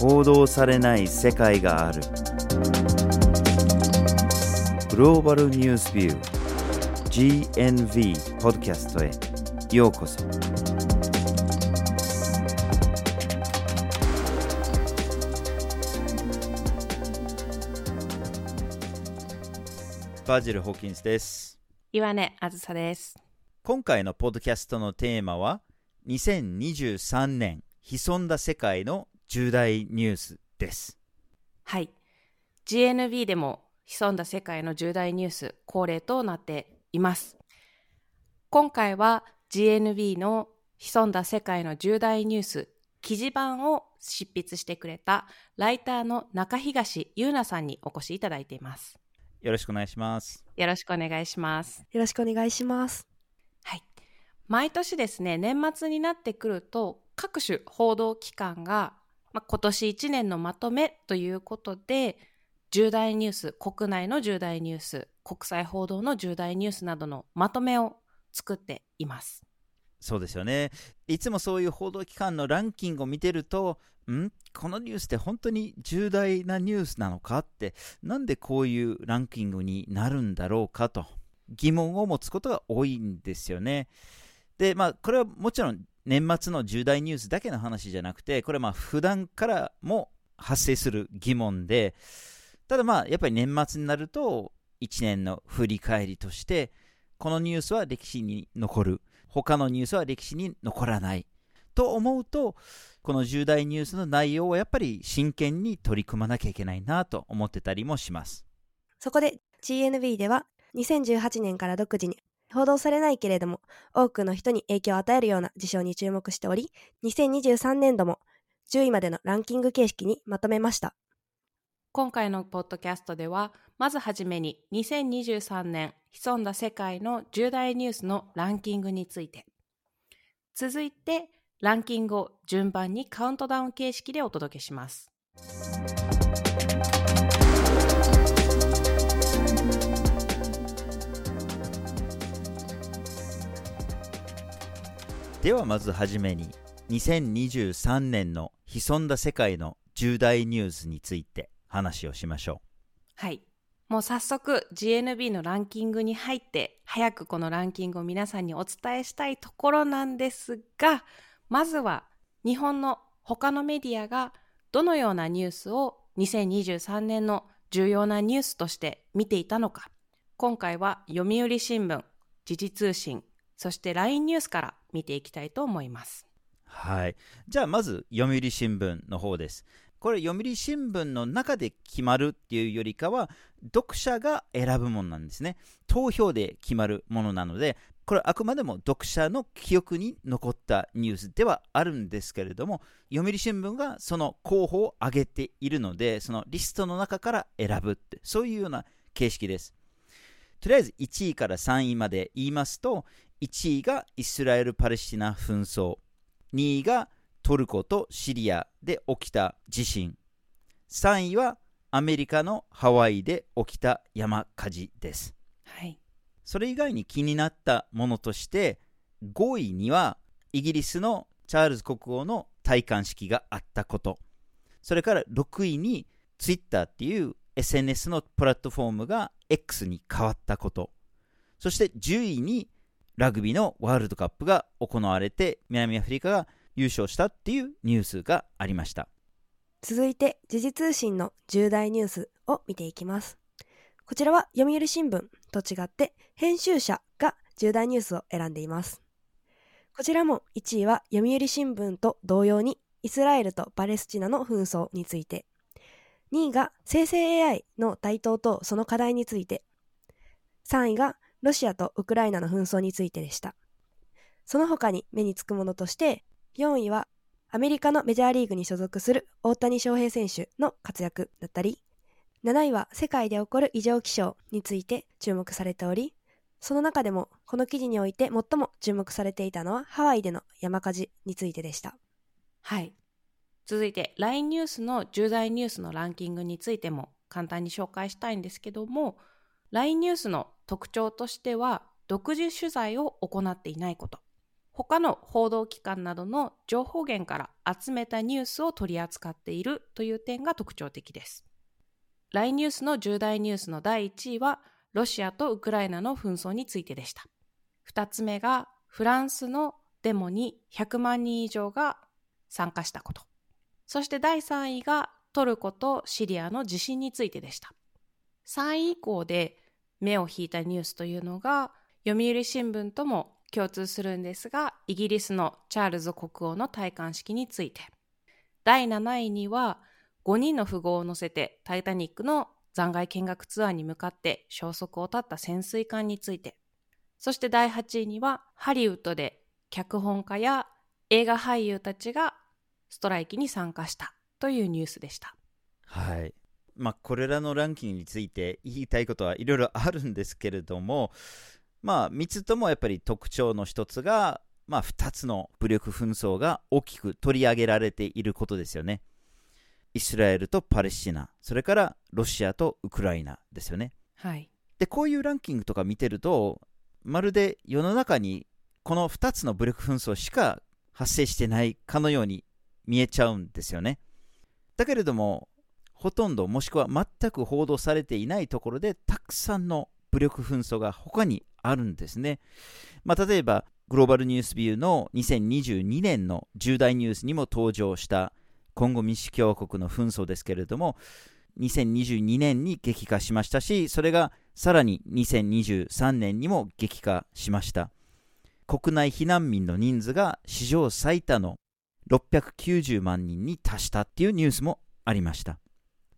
報道されない世界がある。グローバルニュースビュー GNV ポッドキャストへ。ようこそ。バジル・ホーキンスです。岩根あずさです。今回のポッドキャストのテーマは2023年潜んだ世界の重大ニュースですはい。GNB でも潜んだ世界の重大ニュース恒例となっています。今回は GNB の潜んだ世界の重大ニュース記事版を執筆してくれたライターの中東優奈さんにお越しいただいています。よろしくお願いしますよろしくお願いします。よろしくお願いします。はい。毎年ですね、年末になってくると、各種報道機関が、まあ、今年1年のまとめということで、重大ニュース、国内の重大ニュース、国際報道の重大ニュースなどのまとめを作っています。そうですよね。いつもそういう報道機関のランキングを見てるとん？このニュースって本当に重大なニュースなのかってなんでこういうランキングになるんだろうかと疑問を持つことが多いんですよね。でまあこれはもちろん年末の重大ニュースだけの話じゃなくてこれはまあ普段からも発生する疑問でただまあやっぱり年末になると1年の振り返りとしてこのニュースは歴史に残る。他のニュースは歴史に残らない。と思うとこの重大ニュースの内容をやっぱり真剣に取り組まなきゃいけないなと思ってたりもします。そこで GNB では2018年から独自に報道されないけれども多くの人に影響を与えるような事象に注目しており2023年度も10位までのランキング形式にまとめました。今回のポッドキャストでは、まずはじめに2023年潜んだ世界の重大ニュースのランキングについて、続いてランキングを順番にカウントダウン形式でお届けします。ではまずはじめに2023年の潜んだ世界の重大ニュースについて話をしましょうはい。もう早速 GNB のランキングに入って、早くこのランキングを皆さんにお伝えしたいところなんですが、まずは日本の他のメディアがどのようなニュースを2023年の重要なニュースとして見ていたのか。今回は読売新聞、時事通信、そして LINE ニュースから見ていきたいと思います。はい。じゃあまず読売新聞の方です。これ読売新聞の中で決まるっていうよりかは読者が選ぶものなんですね。投票で決まるものなのでこれあくまでも読者の記憶に残ったニュースではあるんですけれども読売新聞がその候補を挙げているのでそのリストの中から選ぶってそういうような形式です。とりあえず1位から3位まで言いますと1位がイスラエル・パレスチナ紛争。2位がトルコとシリアで起きた地震。3位はアメリカのハワイで起きた山火事です。はい。それ以外に気になったものとして5位にはイギリスのチャールズ国王の戴冠式があったこと。それから6位に Twitter っていう SNS のプラットフォームが X に変わったこと。そして10位にラグビーのワールドカップが行われて南アフリカが優勝したっていうニュースがありました続いて時事通信の重大ニュースを見ていきます。こちらは読売新聞と違って編集者が重大ニュースを選んでいます。こちらも1位は読売新聞と同様にイスラエルとパレスチナの紛争について2位が生成 AI の台頭とその課題について3位がロシアとウクライナの紛争についてでした。その他に目につくものとして4位はアメリカのメジャーリーグに所属する大谷翔平選手の活躍だったり7位は世界で起こる異常気象について注目されておりその中でもこの記事において最も注目されていたのはハワイでの山火事についてでしたはい。続いて LINE ニュースの重大ニュースのランキングについても簡単に紹介したいんですけども LINE ニュースの特徴としては独自取材を行っていないこと他の報道機関などの情報源から集めたニュースを取り扱っているという点が特徴的です。LINE ニュースの重大ニュースの第1位は、ロシアとウクライナの紛争についてでした。2つ目が、フランスのデモに100万人以上が参加したこと。そして第3位が、トルコとシリアの地震についてでした。3位以降で目を引いたニュースというのが、読売新聞とも共通するんですが、イギリスのチャールズ国王の戴冠式について。第7位には、5人の富豪を乗せてタイタニックの残骸見学ツアーに向かって消息を絶った潜水艦について。そして第8位には、ハリウッドで脚本家や映画俳優たちがストライキに参加したというニュースでした。はい。まあ、これらのランキングについて言いたいことはいろいろあるんですけれども、まあ、3つともやっぱり特徴の1つが、まあ、2つの武力紛争が大きく取り上げられていることですよね。イスラエルとパレスチナ、それからロシアとウクライナですよね。はい。で、こういうランキングとか見てると、まるで世の中にこの2つの武力紛争しか発生してないかのように見えちゃうんですよね。だけれども、ほとんどもしくは全く報道されていないところでたくさんの武力紛争が他にあるんですね。まあ、例えば、グローバルニュースビューの2022年の重大ニュースにも登場したコンゴ民主共和国の紛争ですけれども、2022年に激化しましたし、それがさらに2023年にも激化しました。国内避難民の人数が史上最多の690万人に達したっていうニュースもありました。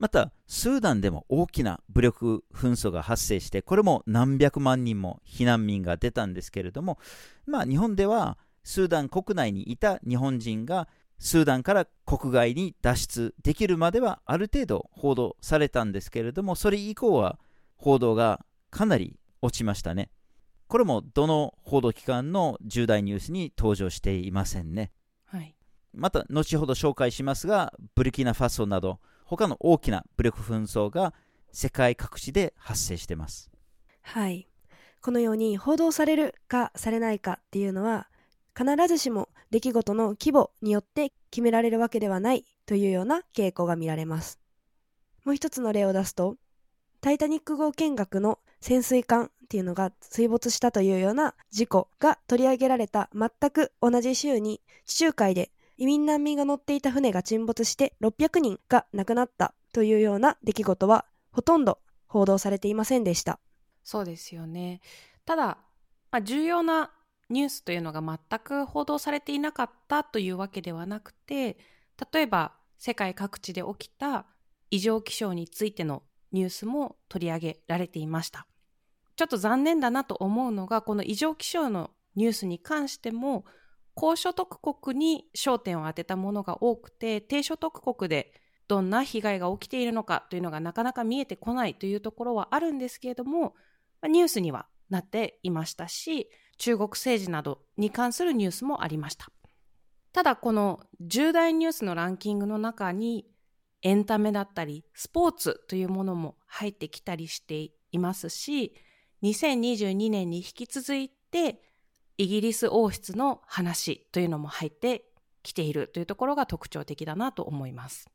また、スーダンでも大きな武力紛争が発生して、これも何百万人も避難民が出たんですけれども、まあ、日本ではスーダン国内にいた日本人がスーダンから国外に脱出できるまではある程度報道されたんですけれども、それ以降は報道がかなり落ちましたね。これもどの報道機関の重大ニュースに登場していませんね。はい、また後ほど紹介しますが、ブルキナファソなど他の大きな武力紛争が世界各地で発生してます。はい。このように報道されるかされないかっていうのは必ずしも出来事の規模によって決められるわけではないというような傾向が見られます。もう一つの例を出すと、タイタニック号見学の潜水艦っていうのが水没したというような事故が取り上げられた全く同じ週に地中海で移民難民が乗っていた船が沈没して600人が亡くなったというような出来事はほとんど報道されていませんでした。そうですよね。ただ、まあ、重要なニュースというのが全く報道されていなかったというわけではなくて、例えば世界各地で起きた異常気象についてのニュースも取り上げられていました。ちょっと残念だなと思うのが、この異常気象のニュースに関しても、高所得国に焦点を当てたものが多くて低所得国でどんな被害が起きているのかというのがなかなか見えてこないというところはあるんですけれどもニュースにはなっていましたし中国政治などに関するニュースもありました。ただこの重大ニュースのランキングの中にエンタメだったりスポーツというものも入ってきたりしていますし2022年に引き続いてイギリス王室の話というのも入ってきているというところが特徴的だなと思います。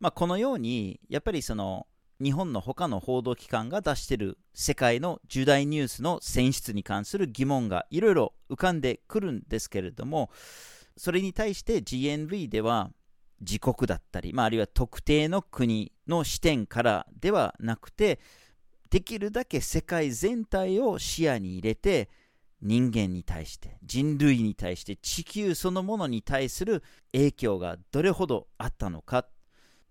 まあ、このようにやっぱりその日本の他の報道機関が出している世界の重大ニュースの選出に関する疑問がいろいろ浮かんでくるんですけれどもそれに対して GNV では自国だったり、まあ、あるいは特定の国の視点からではなくてできるだけ世界全体を視野に入れて人間に対して人類に対して地球そのものに対する影響がどれほどあったのか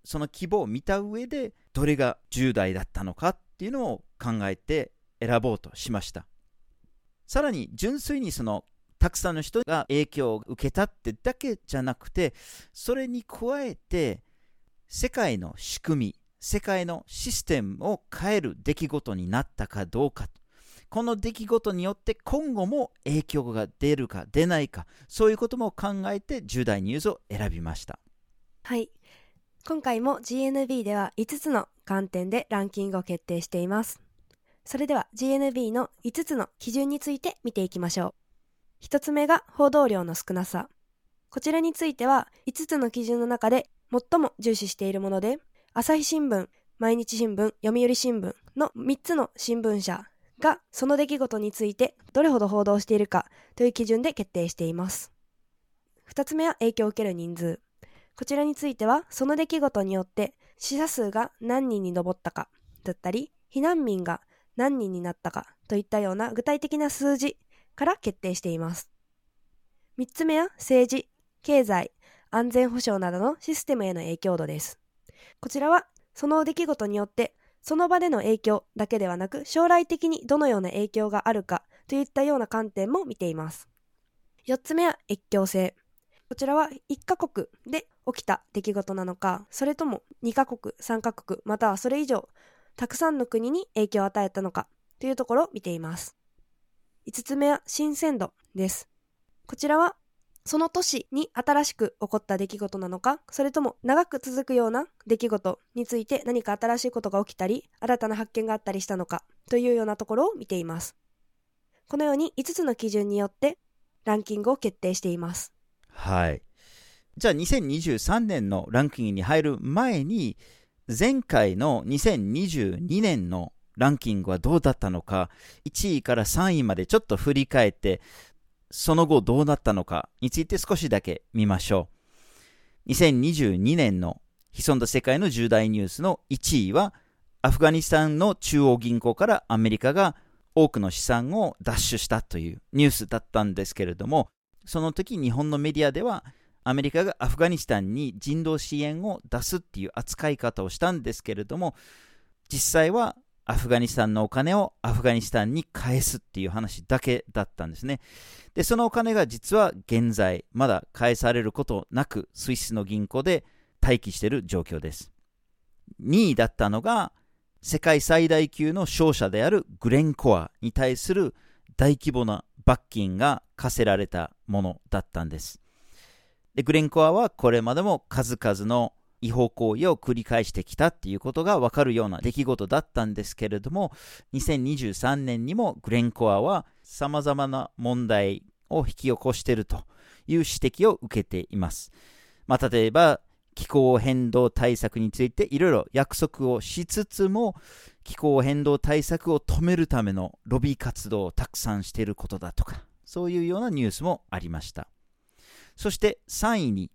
その規模を見た上でどれが10代だったのかっていうのを考えて選ぼうとしました。さらに純粋にそのたくさんの人が影響を受けたってだけじゃなくてそれに加えて世界の仕組み世界のシステムを変える出来事になったかどうかこの出来事によって今後も影響が出るか出ないかそういうことも考えて重大ニュースを選びました。はい。今回も GNB では5つの観点でランキングを決定しています。それでは GNB の5つの基準について見ていきましょう。1つ目が報道量の少なさ。こちらについては5つの基準の中で最も重視しているもので、朝日新聞、毎日新聞、読売新聞の3つの新聞社がその出来事についてどれほど報道しているかという基準で決定しています。2つ目は影響を受ける人数。こちらについてはその出来事によって死者数が何人に上ったかだったり、避難民が何人になったかといったような具体的な数字から決定しています。3つ目は政治、経済、安全保障などのシステムへの影響度です。こちらはその出来事によってその場での影響だけではなく将来的にどのような影響があるかといったような観点も見ています。4つ目は越境性。こちらは1カ国で起きた出来事なのか、それとも2カ国、3カ国、またはそれ以上、たくさんの国に影響を与えたのかというところを見ています。5つ目は新鮮度です。こちらはその年に新しく起こった出来事なのか、それとも長く続くような出来事について何か新しいことが起きたり、新たな発見があったりしたのかというようなところを見ています。このように5つの基準によってランキングを決定しています。はい。じゃあ2023年のランキングに入る前に、前回の2022年のランキングはどうだったのか、1位から3位までちょっと振り返って、その後どうなったのかについて少しだけ見ましょう。2022年の潜んだ世界の重大ニュースの1位は、アフガニスタンの中央銀行からアメリカが多くの資産を奪取したというニュースだったんですけれども、その時日本のメディアでは、アメリカがアフガニスタンに人道支援を出すっていう扱い方をしたんですけれども、実際はアフガニスタンのお金をアフガニスタンに返すっていう話だけだったんですね。で、そのお金が実は現在まだ返されることなくスイスの銀行で待機している状況です。2位だったのが世界最大級の商社であるグレンコアに対する大規模な罰金が課せられたものだったんです。で、グレンコアはこれまでも数々の違法行為を繰り返してきたっていうことがわかるような出来事だったんですけれども、2023年にもグレンコアは様々な問題を引き起こしているという指摘を受けています。まあ、例えば、気候変動対策についていろいろ約束をしつつも、気候変動対策を止めるためのロビー活動をたくさんしていることだとか、そういうようなニュースもありました。そして3位に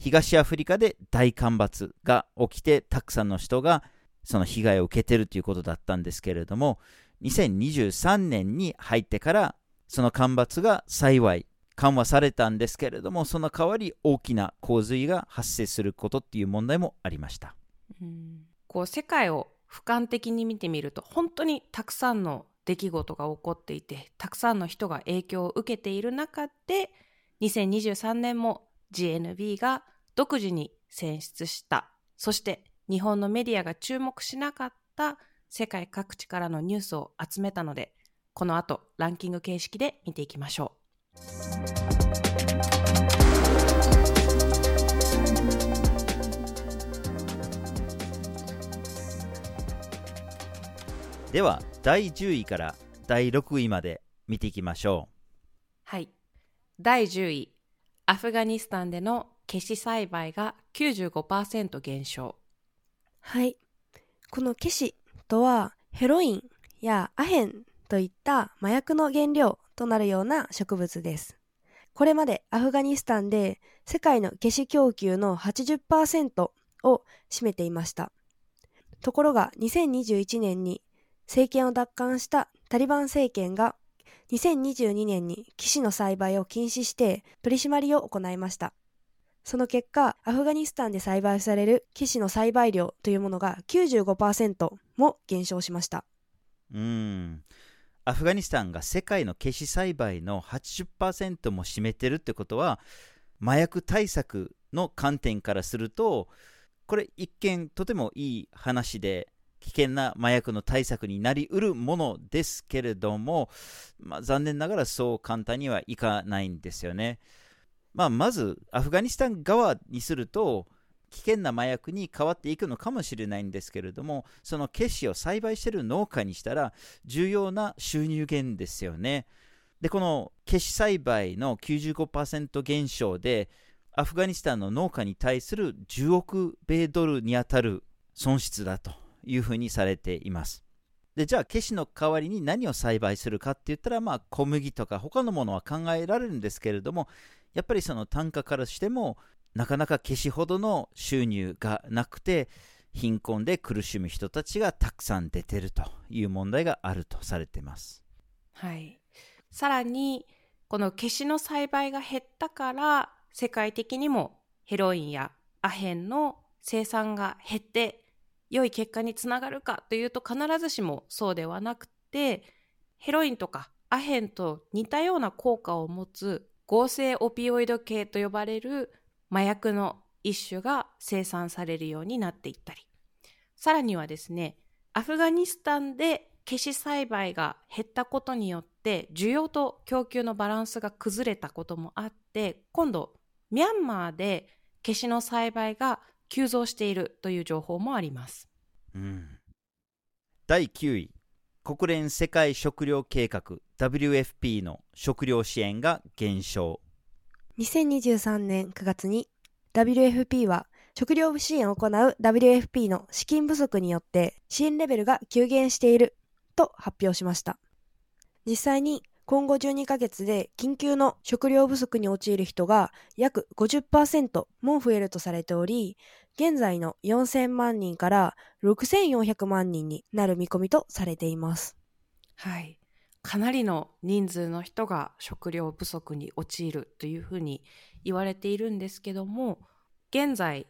東アフリカで大干ばつが起きてたくさんの人がその被害を受けてるということだったんですけれども2023年に入ってからその干ばつが幸い緩和されたんですけれどもその代わり大きな洪水が発生することっていう問題もありました。うん。こう世界を俯瞰的に見てみると本当にたくさんの出来事が起こっていてたくさんの人が影響を受けている中で2023年も GNB が独自に選出した。そして日本のメディアが注目しなかった世界各地からのニュースを集めたのでこの後ランキング形式で見ていきましょう。では第10位から第6位まで見ていきましょう。はい。第10位アフガニスタンでの消し栽培が95%減少。はい。この消しとはヘロインやアヘンといった麻薬の原料となるような植物です。これまでアフガニスタンで世界の消し供給の80%を占めていました。ところが2021年に政権を奪還したタリバン政権が2022年に騎士の栽培を禁止して取り締まりを行いました。その結果、アフガニスタンで栽培される騎士の栽培量というものが95%も減少しました。うん。アフガニスタンが世界のケシ栽培の80%も占めてるってことは、麻薬対策の観点からすると、これ一見とてもいい話で、危険な麻薬の対策になりうるものですけれども、まあ、残念ながらそう簡単にはいかないんですよね。まあ、まず、アフガニスタン側にすると、危険な麻薬に変わっていくのかもしれないんですけれども、そのケシを栽培している農家にしたら、重要な収入源ですよね。で、この消し栽培の95%減少で、アフガニスタンの農家に対する10億米ドルにあたる損失だというふうにされています。でじゃあ、消しの代わりに何を栽培するかって言ったら、まあ、小麦とか他のものは考えられるんですけれども、やっぱりその単価からしても、なかなか消しほどの収入がなくて、貧困で苦しむ人たちがたくさん出てるという問題があるとされています。はい。さらに、この消しの栽培が減ったから、世界的にもヘロインやアヘンの生産が減って良い結果につながるかというと必ずしもそうではなくてヘロインとかアヘンと似たような効果を持つ合成オピオイド系と呼ばれる麻薬の一種が生産されるようになっていったり。さらにはですねアフガニスタンで消し栽培が減ったことによって需要と供給のバランスが崩れたこともあって今度ミャンマーで消しの栽培が急増しているという情報もあります。うん、第9位。国連世界食糧計画。WFP の食糧支援が減少。2023年9月に WFP は食料支援を行う WFP の資金不足によって支援レベルが急減していると発表しました。実際に今後12ヶ月で緊急の食料不足に陥る人が約50%も増えるとされており、現在の4000万人から6400万人になる見込みとされています。はい。かなりの人数の人が食料不足に陥るというふうに言われているんですけども、現在、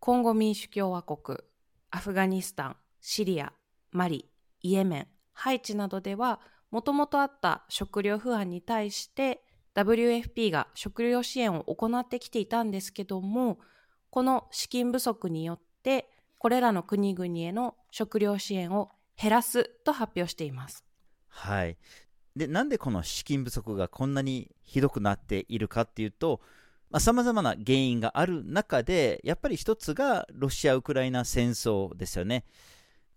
コンゴ民主共和国、アフガニスタン、シリア、マリ、イエメン、ハイチなどではもともとあった食料不安に対して WFP が食料支援を行ってきていたんですけどもこの資金不足によってこれらの国々への食料支援を減らすと発表しています。はい。で、なんでこの資金不足がこんなにひどくなっているかっていうと、さまざ、まな原因がある中で、やっぱり一つがロシア・ウクライナ戦争ですよね。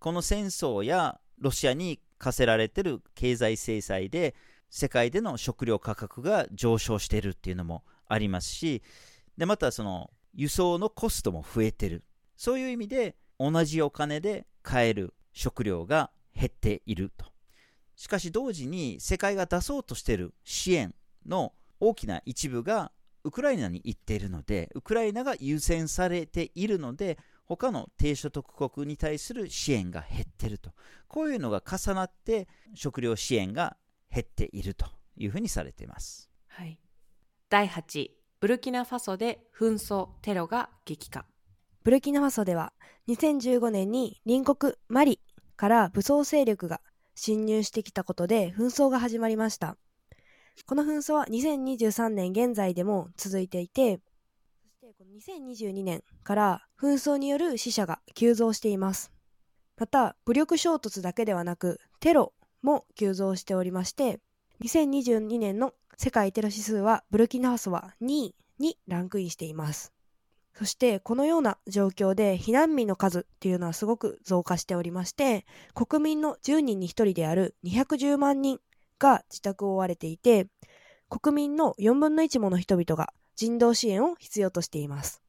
この戦争やロシアに課せられてる経済制裁で世界での食料価格が上昇しているっていうのもありますしでまたその輸送のコストも増えてる。そういう意味で同じお金で買える食料が減っていると。しかし同時に世界が出そうとしている支援の大きな一部がウクライナに行っているのでウクライナが優先されているので他の低所得国に対する支援が減っていると。こういうのが重なって食料支援が減っているというふうにされています、はい、第8ブルキナファソで紛争テロが激化ブルキナファソでは2015年に隣国マリから武装勢力が侵入してきたことで紛争が始まりましたこの紛争は2023年現在でも続いていてそしてこの2022年から紛争による死者が急増しています。また、武力衝突だけではなく、テロも急増しておりまして、2022年の世界テロ指数はブルキナファソは2位にランクインしています。そしてこのような状況で避難民の数っていうのはすごく増加しておりまして国民の10人に1人である210万人が自宅を追われていて国民の4分の1もの人々が人道支援を必要としています。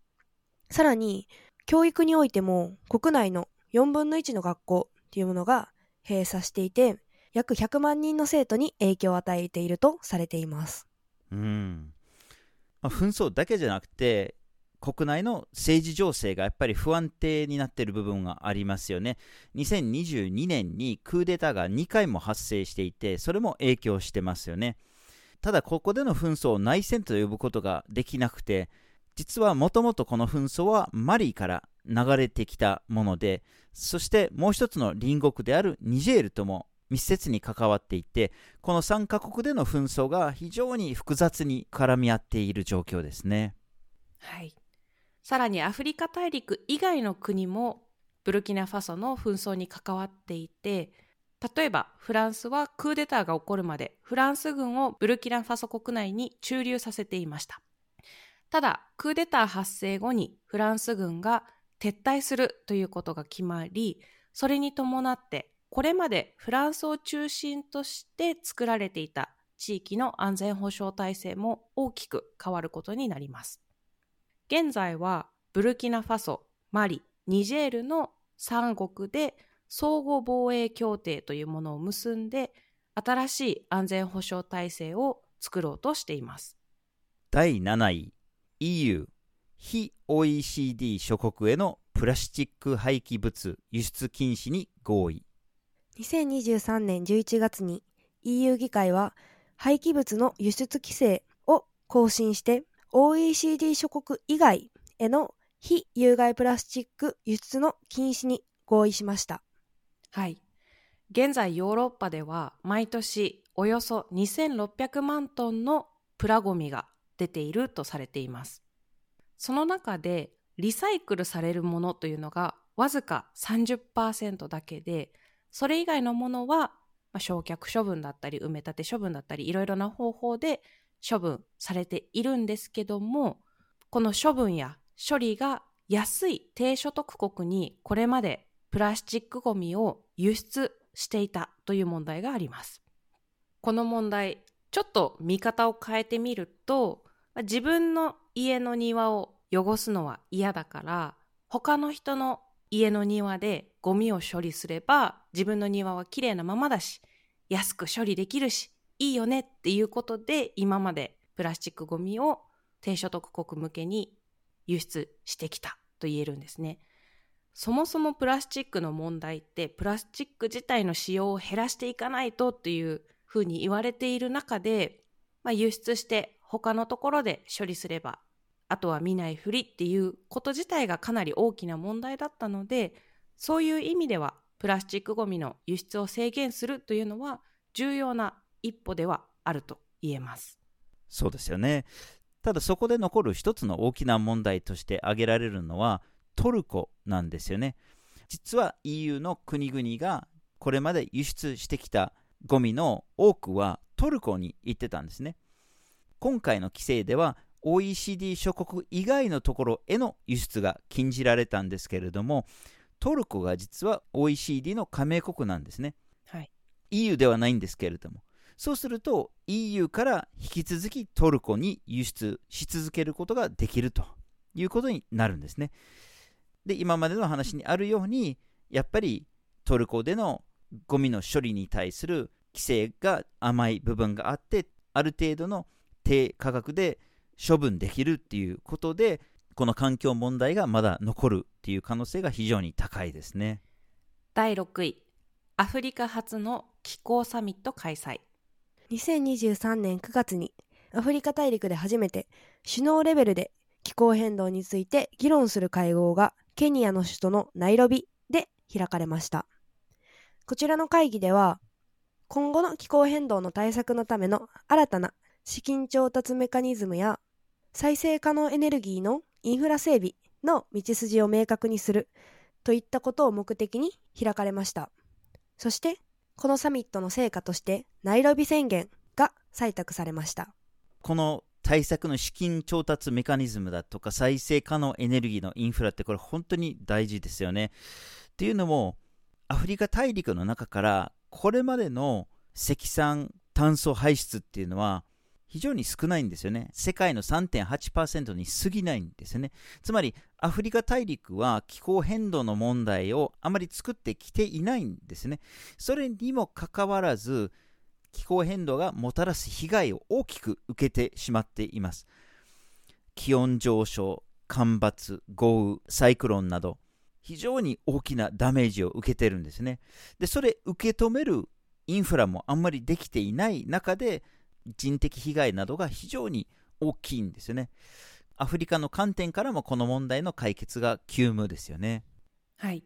さらに、教育においても国内の4分の1の学校というものが閉鎖していて、約100万人の生徒に影響を与えているとされています。うん。まあ、紛争だけじゃなくて、国内の政治情勢がやっぱり不安定になっている部分がありますよね。2022年にクーデターが2回も発生していて、それも影響してますよね。ただここでの紛争を内戦と呼ぶことができなくて実はもともとこの紛争はマリから流れてきたものでそしてもう一つの隣国であるニジェールとも密接に関わっていてこの3カ国での紛争が非常に複雑に絡み合っている状況ですね。はいさらにアフリカ大陸以外の国もブルキナファソの紛争に関わっていて例えばフランスはクーデターが起こるまでフランス軍をブルキナファソ国内に駐留させていましたただクーデター発生後にフランス軍が撤退するということが決まりそれに伴ってこれまでフランスを中心として作られていた地域の安全保障体制も大きく変わることになります。現在はブルキナファソ、マリ、ニジェールの3国で相互防衛協定というものを結んで新しい安全保障体制を作ろうとしています。第7位 EU 非 OECD 諸国へのプラスチック廃棄物輸出禁止に合意2023年11月に EU 議会は廃棄物の輸出規制を更新して OECD 諸国以外への非有害プラスチック輸出の禁止に合意しました。はい。現在ヨーロッパでは毎年およそ2600万トンのプラゴミが出ているとされています。その中でリサイクルされるものというのがわずか30%だけで、それ以外のものは、まあ、焼却処分だったり埋め立て処分だったりいろいろな方法で処分されているんですけども、この処分や処理が安い低所得国にこれまでプラスチックごみを輸出していたという問題があります。この問題、ちょっと見方を変えてみると、自分の家の庭を汚すのは嫌だから、他の人の家の庭でゴミを処理すれば、自分の庭はきれいなままだし、安く処理できるし、いいよねっていうことで、今までプラスチックゴミを低所得国向けに輸出してきたと言えるんですね。そもそもプラスチックの問題ってプラスチック自体の使用を減らしていかないとっていうふうに言われている中で、まあ、輸出して他のところで処理すればあとは見ないふりっていうこと自体がかなり大きな問題だったのでそういう意味ではプラスチックごみの輸出を制限するというのは重要な一歩ではあると言えます。そうですよね。ただそこで残る一つの大きな問題として挙げられるのはトルコなんですよね。実は EU の国々がこれまで輸出してきたゴミの多くはトルコに行ってたんですね。今回の規制では OECD 諸国以外のところへの輸出が禁じられたんですけれどもトルコが実は OECD の加盟国なんですね。はい、EU ではないんですけれどもそうすると EU から引き続きトルコに輸出し続けることができるということになるんですね。で、今までの話にあるように、やっぱりトルコでのゴミの処理に対する規制が甘い部分があって、ある程度の低価格で処分できるっていうことで、この環境問題がまだ残るっていう可能性が非常に高いですね。第6位、アフリカ初の気候サミット開催。2023年9月にアフリカ大陸で初めて首脳レベルで気候変動について議論する会合がケニアの首都のナイロビで開かれました。こちらの会議では、今後の気候変動の対策のための新たな資金調達メカニズムや再生可能エネルギーのインフラ整備の道筋を明確にするといったことを目的に開かれました。そして、このサミットの成果としてナイロビ宣言が採択されました。この対策の資金調達メカニズムだとか再生可能エネルギーのインフラってこれ本当に大事ですよね。っていうのもアフリカ大陸の中からこれまでの積算炭素排出っていうのは非常に少ないんですよね。世界の3.8%に過ぎないんですよね。つまりアフリカ大陸は気候変動の問題をあまり作ってきていないんですね。それにもかかわらず気候変動がもたらす被害を大きく受けてしまっています。気温上昇、干ばつ、豪雨、サイクロンなど、非常に大きなダメージを受けてるんですね。で、それ受け止めるインフラもあんまりできていない中で、人的被害などが非常に大きいんですよね。アフリカの観点からもこの問題の解決が急務ですよね。はい。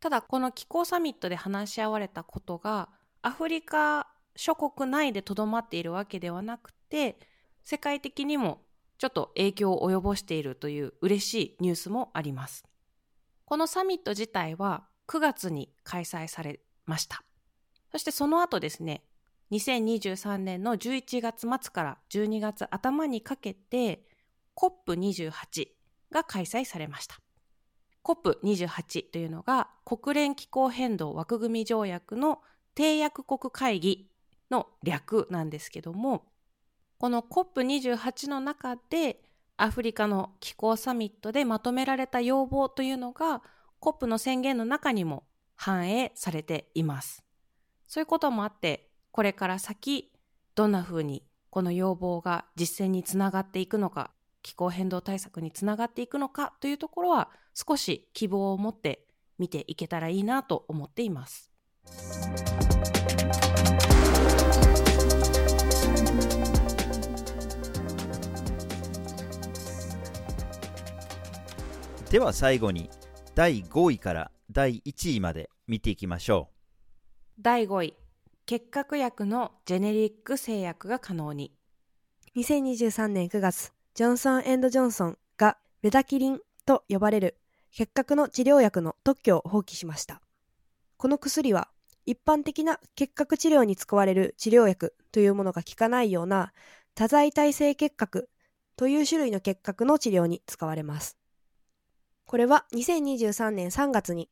ただ、この気候サミットで話し合われたことが、アフリカ諸国内でとどまっているわけではなくて世界的にもちょっと影響を及ぼしているという嬉しいニュースもありますこのサミット自体は9月に開催されましたそしてその後ですね2023年の11月末から12月頭にかけて COP28 が開催されました COP28 というのが国連気候変動枠組み条約の締約国会議の略なんですけども、この COP28 の中でアフリカの気候サミットでまとめられた要望というのが COP の宣言の中にも反映されています。そういうこともあって、これから先、どんな風にこの要望が実践につながっていくのか、気候変動対策につながっていくのかというところは少し希望を持って見ていけたらいいなと思っています。では最後に第5位から第1位まで見ていきましょう第5位結核薬のジェネリック製薬が可能に。2023年9月ジョンソンジョンソンがベダキリンと呼ばれる結核の治療薬の特許を放棄しました。この薬は一般的な結核治療に使われる治療薬というものが効かないような多剤耐性結核という種類の結核の治療に使われます。これは2023年3月に、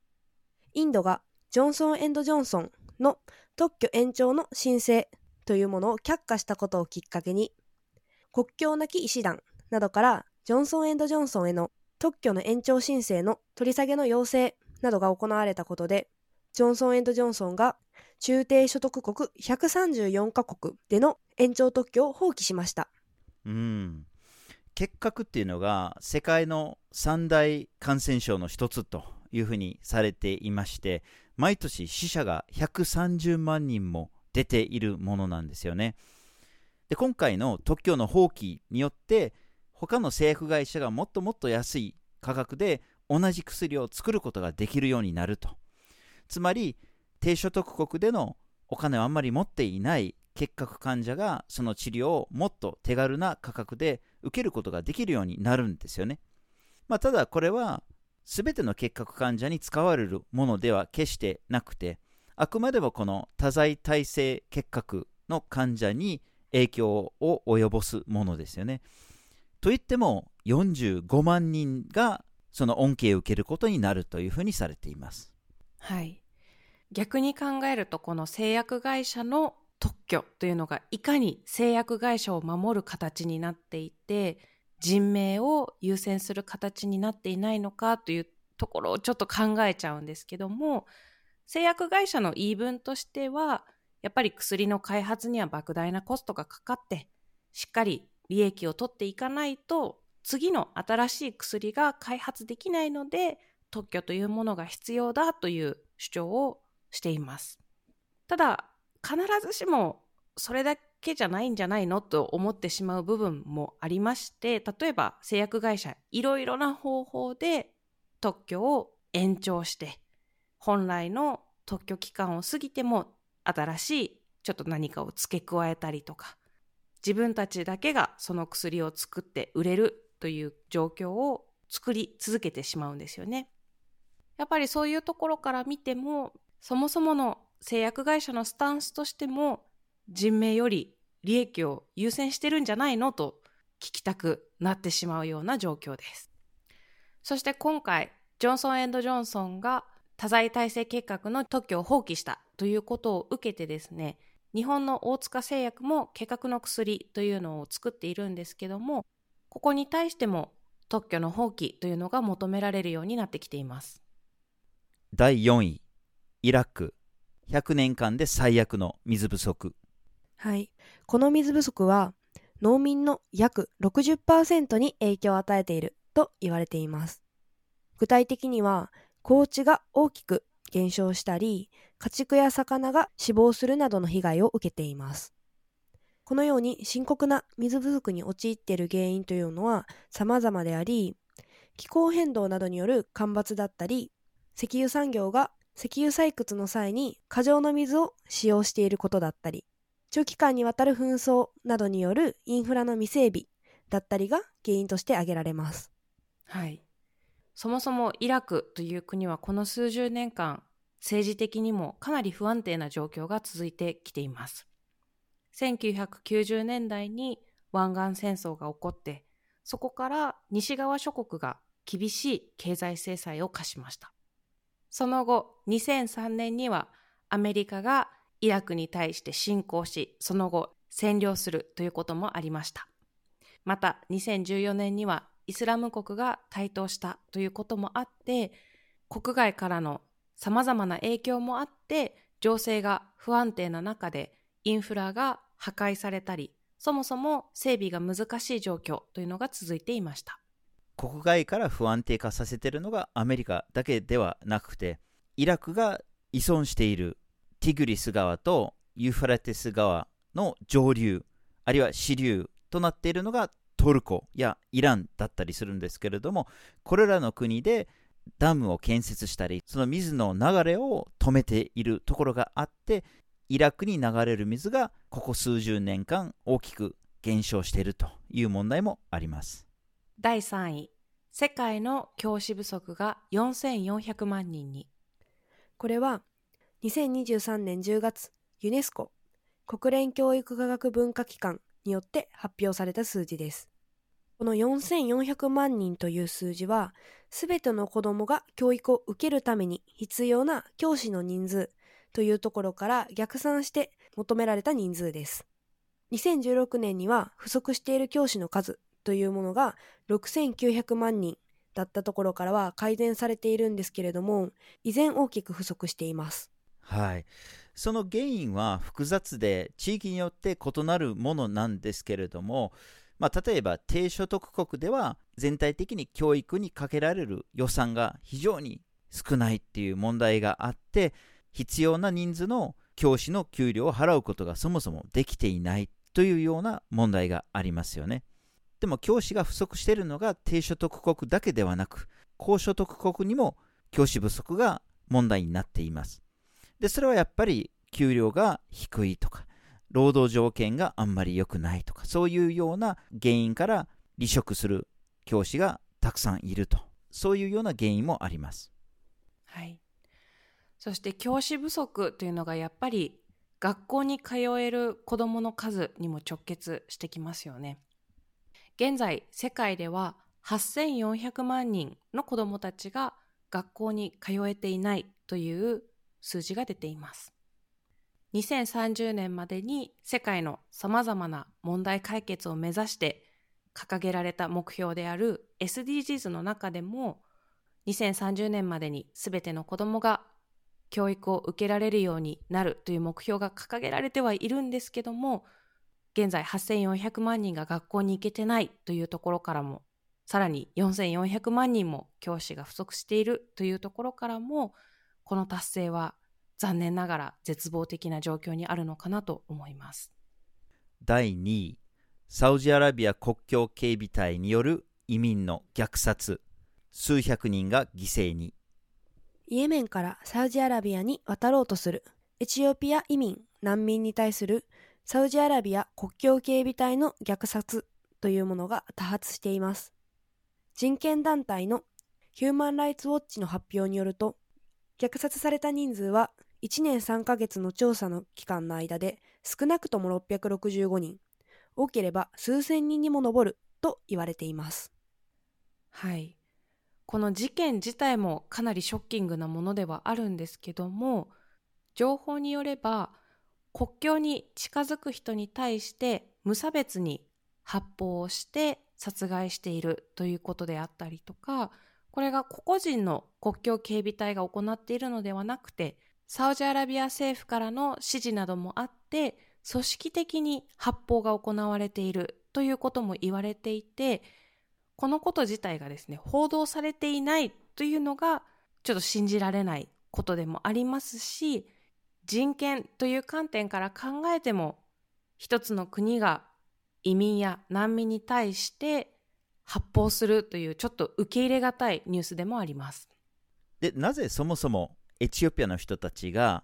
インドがジョンソンジョンソンの特許延長の申請というものを却下したことをきっかけに、国境なき医師団などからジョンソンジョンソンへの特許の延長申請の取り下げの要請などが行われたことで、ジョンソンジョンソンが中低所得国134カ国での延長特許を放棄しました。うん。結核っていうのが世界の三大感染症の一つというふうにされていまして毎年死者が130万人も出ているものなんですよねで今回の特許の放棄によって他の製薬会社がもっともっと安い価格で同じ薬を作ることができるようになるとつまり低所得国でのお金をあんまり持っていない結核患者がその治療をもっと手軽な価格で受けることができるようになるんですよね。まあ、ただこれは全ての結核患者に使われるものでは決してなくてあくまでもこの多剤耐性結核の患者に影響を及ぼすものですよね。といっても45万人がその恩恵を受けることになるというふうにされています。はい。逆に考えるとこの製薬会社の特許というのがいかに製薬会社を守る形になっていて人命を優先する形になっていないのかというところをちょっと考えちゃうんですけども製薬会社の言い分としてはやっぱり薬の開発には莫大なコストがかかってしっかり利益を取っていかないと次の新しい薬が開発できないので特許というものが必要だという主張をしています。ただ必ずしもそれだけじゃないんじゃないのと思ってしまう部分もありまして例えば製薬会社いろいろな方法で特許を延長して本来の特許期間を過ぎても新しいちょっと何かを付け加えたりとか自分たちだけがその薬を作って売れるという状況を作り続けてしまうんですよね。やっぱりそういうところから見てもそもそもの製薬会社のスタンスとしても人命より利益を優先してるんじゃないのと聞きたくなってしまうような状況です。そして今回、ジョンソンジョンソンが多剤耐性結核の特許を放棄したということを受けてですね、日本の大塚製薬も結核の薬というのを作っているんですけども、ここに対しても特許の放棄というのが求められるようになってきています。第4位、イラク100年間で最悪の水不足。はい。この水不足は農民の約60%に影響を与えていると言われています。具体的には、高地が大きく減少したり、家畜や魚が死亡するなどの被害を受けています。このように深刻な水不足に陥っている原因というのは様々であり、気候変動などによる干ばつだったり、石油産業が石油採掘の際に過剰の水を使用していることだったり、長期間にわたる紛争などによるインフラの未整備だったりが原因として挙げられます。はい。そもそもイラクという国はこの数十年間政治的にもかなり不安定な状況が続いてきています。1990年代に湾岸戦争が起こってそこから西側諸国が厳しい経済制裁を課しました。その後、2003年にはアメリカがイラクに対して侵攻し、その後占領するということもありました。また2014年にはイスラム国が台頭したということもあって、国外からの様々な影響もあって、情勢が不安定な中でインフラが破壊されたり、そもそも整備が難しい状況というのが続いていました。国外から不安定化させているのがアメリカだけではなくて、イラクが依存しているティグリス川とユーフラテス川の上流、あるいは支流となっているのがトルコやイランだったりするんですけれども、これらの国でダムを建設したり、その水の流れを止めているところがあって、イラクに流れる水がここ数十年間大きく減少しているという問題もあります。第3位、世界の教師不足が4400万人に。これは2023年10月、ユネスコ国連教育科学文化機関によって発表された数字です。この4400万人という数字は、すべての子供が教育を受けるために必要な教師の人数というところから逆算して求められた人数です。2016年には不足している教師の数というものが6900万人だったところからは改善されているんですけれども、依然大きく不足しています。はい。その原因は複雑で地域によって異なるものなんですけれども、まあ、例えば低所得国では全体的に教育にかけられる予算が非常に少ないっていう問題があって必要な人数の教師の給料を払うことがそもそもできていないというような問題がありますよねでも教師が不足しているのが低所得国だけではなく高所得国にも教師不足が問題になっていますでそれはやっぱり給料が低いとか労働条件があんまり良くないとか、そういうような原因から離職する教師がたくさんいると、そういうような原因もあります。はい。そして教師不足というのがやっぱり学校に通える子どもの数にも直結してきますよね。現在、世界では8400万人の子どもたちが学校に通えていないという数字が出ています。2030年までに世界の様々な問題解決を目指して掲げられた目標である SDGs の中でも2030年までに全ての子供が教育を受けられるようになるという目標が掲げられてはいるんですけども現在8400万人が学校に行けてないというところからもさらに4400万人も教師が不足しているというところからもこの達成は残念ながら絶望的な状況にあるのかなと思います。第2位、サウジアラビア国境警備隊による移民の虐殺、数百人が犠牲に。イエメンからサウジアラビアに渡ろうとするエチオピア移民・難民に対するサウジアラビア国境警備隊の虐殺というものが多発しています。人権団体のヒューマン・ライツ・ウォッチの発表によると、虐殺された人数は1年3ヶ月の調査の期間の間で少なくとも665人、多ければ数千人にも上ると言われています。はい。この事件自体もかなりショッキングなものではあるんですけども、情報によれば国境に近づく人に対して無差別に発砲をして殺害しているということであったりとか、これが個々人の国境警備隊が行っているのではなくて、サウジアラビア政府からの指示などもあって、組織的に発砲が行われているということも言われていて、このこと自体がですね、報道されていないというのが、ちょっと信じられないことでもありますし、人権という観点から考えても、一つの国が移民や難民に対して発砲するというちょっと受け入れがたいニュースでもあります。で、なぜそもそもエチオピアの人たちが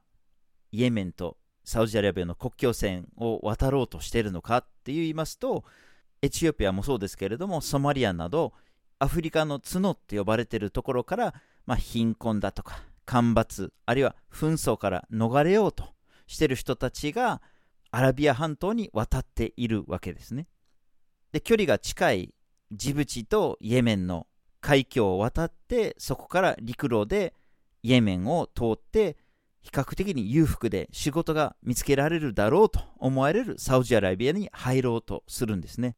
イエメンとサウジアラビアの国境線を渡ろうとしているのかって言いますとエチオピアもそうですけれどもソマリアなどアフリカの角って呼ばれているところから、まあ、貧困だとか干ばつあるいは紛争から逃れようとしている人たちがアラビア半島に渡っているわけですねで距離が近いジブチとイエメンの海峡を渡ってそこから陸路でイエメンを通って比較的に裕福で仕事が見つけられるだろうと思われるサウジアラビアに入ろうとするんですね。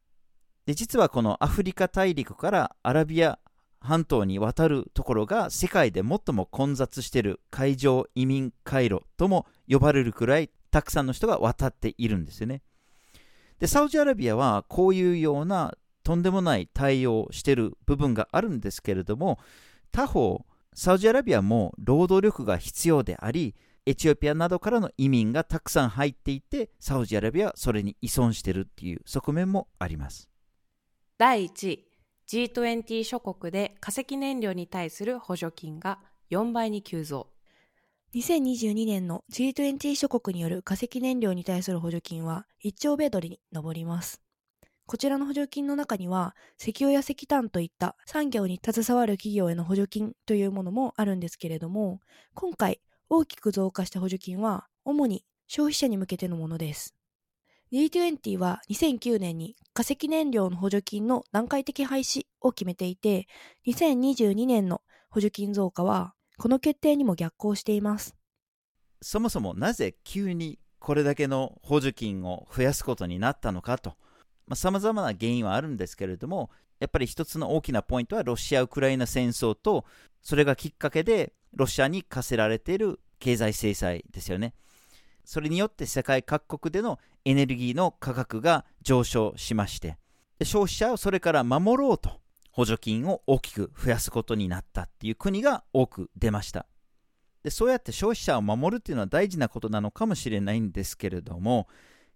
で実はこのアフリカ大陸からアラビア半島に渡るところが世界で最も混雑している海上移民回路とも呼ばれるくらいたくさんの人が渡っているんですよね。でサウジアラビアはこういうようなとんでもない対応をしている部分があるんですけれども他方サウジアラビアも労働力が必要でありエチオピアなどからの移民がたくさん入っていてサウジアラビアはそれに依存しているっていう側面もあります。第1位 G20 諸国で化石燃料に対する補助金が4倍に急増。2022年の G20 諸国による化石燃料に対する補助金は1兆米ドルに上りますこちらの補助金の中には、石油や石炭といった産業に携わる企業への補助金というものもあるんですけれども、今回大きく増加した補助金は、主に消費者に向けてのものです。D20 は2009年に化石燃料の補助金の段階的廃止を決めていて、2022年の補助金増加は、この決定にも逆行しています。そもそもなぜ急にこれだけの補助金を増やすことになったのかとさまざ、まな原因はあるんですけれども、やっぱり一つの大きなポイントはロシア・ウクライナ戦争と、それがきっかけでロシアに課せられている経済制裁ですよね。それによって世界各国でのエネルギーの価格が上昇しまして、消費者をそれから守ろうと補助金を大きく増やすことになったっていう国が多く出ました。でそうやって消費者を守るっていうのは大事なことなのかもしれないんですけれども、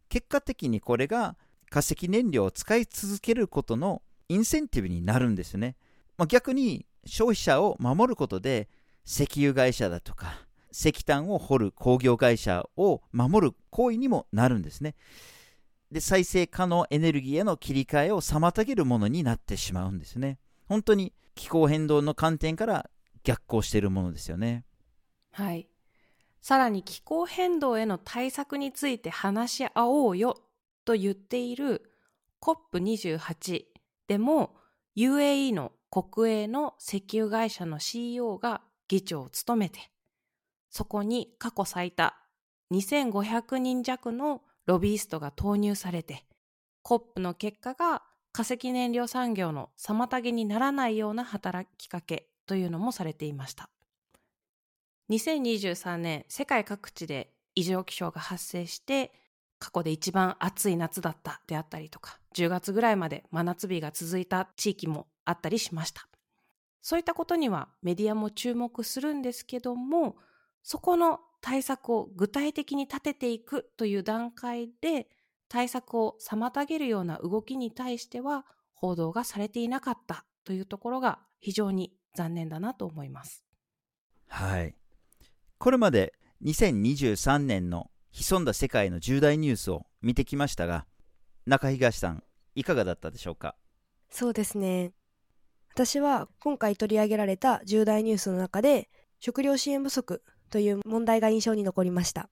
結果的にこれが化石燃料を使い続けることのインセンティブになるんですね。まあ、逆に消費者を守ることで石油会社だとか石炭を掘る工業会社を守る行為にもなるんですね。で再生可能エネルギーへの切り替えを妨げるものになってしまうんですね。本当に気候変動の観点から逆行しているものですよね。はい。さらに気候変動への対策について話し合おうよと言っている COP28 でも UAE の国営の石油会社の CEO が議長を務めてそこに過去最多2500人弱のロビーストが投入されて COP の結果が化石燃料産業の妨げにならないような働きかけというのもされていました。2023年世界各地で異常気象が発生して過去で一番暑い夏だったであったりとか、10月ぐらいまで真夏日が続いた地域もあったりしました。そういったことにはメディアも注目するんですけども、そこの対策を具体的に立てていくという段階で、対策を妨げるような動きに対しては報道がされていなかったというところが非常に残念だなと思います。はい。これまで2023年の潜んだ世界の重大ニュースを見てきましたが中東さんいかがだったでしょうか？そうですね。私は今回取り上げられた重大ニュースの中で食料支援不足という問題が印象に残りました。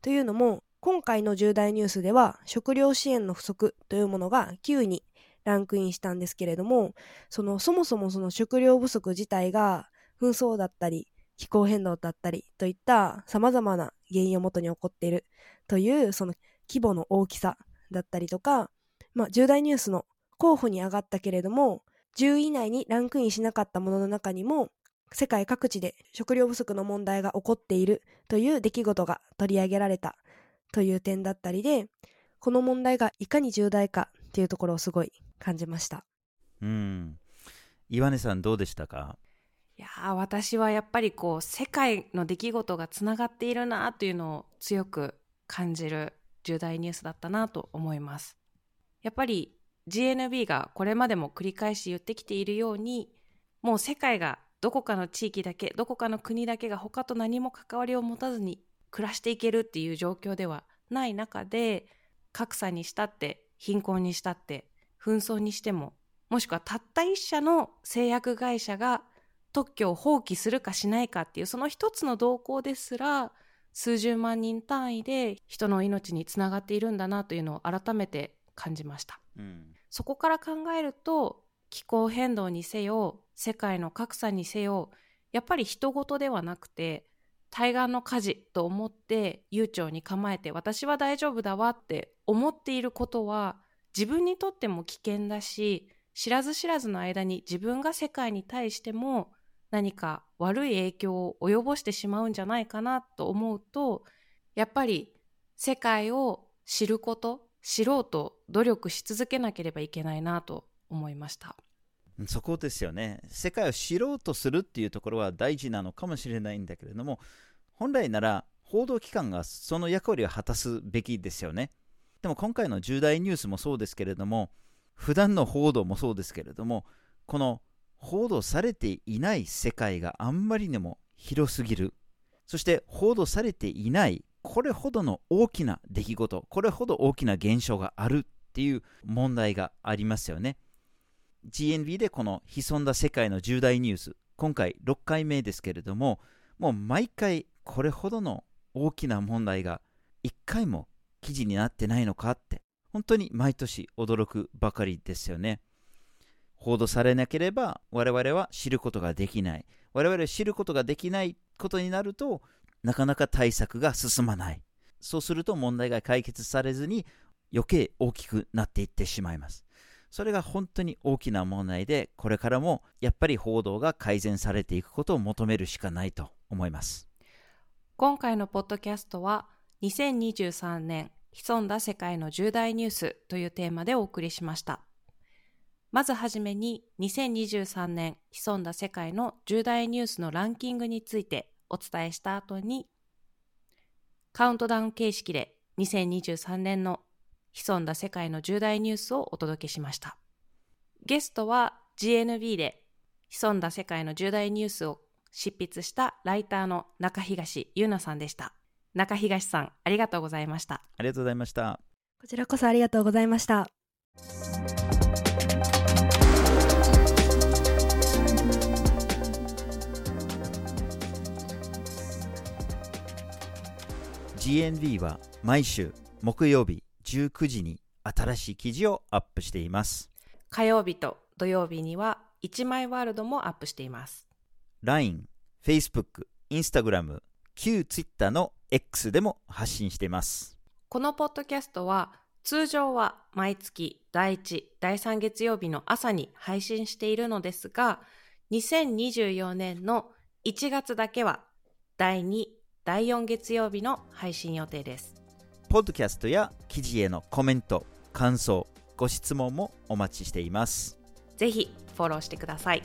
というのも今回の重大ニュースでは食料支援の不足というものが9にランクインしたんですけれどもそのそもそもその食料不足自体が紛争だったり気候変動だったりといった様々な原因をもとに起こっている。というその規模の大きさだったりとか、まあ、重大ニュースの候補に上がったけれども10位以内にランクインしなかったものの中にも世界各地で食料不足の問題が起こっているという出来事が取り上げられたという点だったりでこの問題がいかに重大かっていうところをすごい感じました。うん。岩根さんどうでしたか？いや私はやっぱりこう世界の出来事がつながっているなというのを強く感じる重大ニュースだったなと思います。やっぱり GNB がこれまでも繰り返し言ってきているようにもう世界がどこかの地域だけどこかの国だけが他と何も関わりを持たずに暮らしていけるっていう状況ではない中で格差にしたって貧困にしたって紛争にしてももしくはたった一社の製薬会社が特許を放棄するかしないかっていうその一つの動向ですら数十万人単位で人の命につながっているんだなというのを改めて感じました、うん、そこから考えると気候変動にせよ世界の格差にせよやっぱり人事ではなくて対岸の火事と思って悠長に構えて私は大丈夫だわって思っていることは自分にとっても危険だし知らず知らずの間に自分が世界に対しても何か悪い影響を及ぼしてしまうんじゃないかなと思うとやっぱり世界を知ること知ろうと努力し続けなければいけないなと思いました。そこですよね。世界を知ろうとするっていうところは大事なのかもしれないんだけれども本来なら報道機関がその役割を果たすべきですよね。でも今回の重大ニュースもそうですけれども普段の報道もそうですけれどもこの報道されていない世界があんまりにも広すぎる。そして報道されていないこれほどの大きな出来事これほど大きな現象があるっていう問題がありますよね。GNB でこの潜んだ世界の重大ニュース今回6回目ですけれどももう毎回これほどの大きな問題が1回も記事になってないのかって本当に毎年驚くばかりですよね。報道されなければ我々は知ることができない。我々は知ることができないことになるとなかなか対策が進まない。そうすると問題が解決されずに余計大きくなっていってしまいます。それが本当に大きな問題でこれからもやっぱり報道が改善されていくことを求めるしかないと思います。今回のポッドキャストは2023年潜んだ世界の重大ニュースというテーマでお送りしました。まずはじめに2023年潜んだ世界の重大ニュースのランキングについてお伝えした後にカウントダウン形式で2023年の潜んだ世界の重大ニュースをお届けしました。ゲストは GNB で潜んだ世界の重大ニュースを執筆したライターの中東優奈さんでした。中東さん、ありがとうございました。ありがとうございました。こちらこそありがとうございました。GNV は毎週木曜日19時に新しい記事をアップしています。火曜日と土曜日には1枚ワールドもアップしています。LINE、Facebook、Instagram、旧 Twitter の X でも発信しています。このポッドキャストは通常は毎月第1、第3月曜日の朝に配信しているのですが、2024年の1月だけは第2、第4月曜日の配信予定です。ポッドキャストや記事へのコメント、感想、ご質問もお待ちしています。ぜひフォローしてください。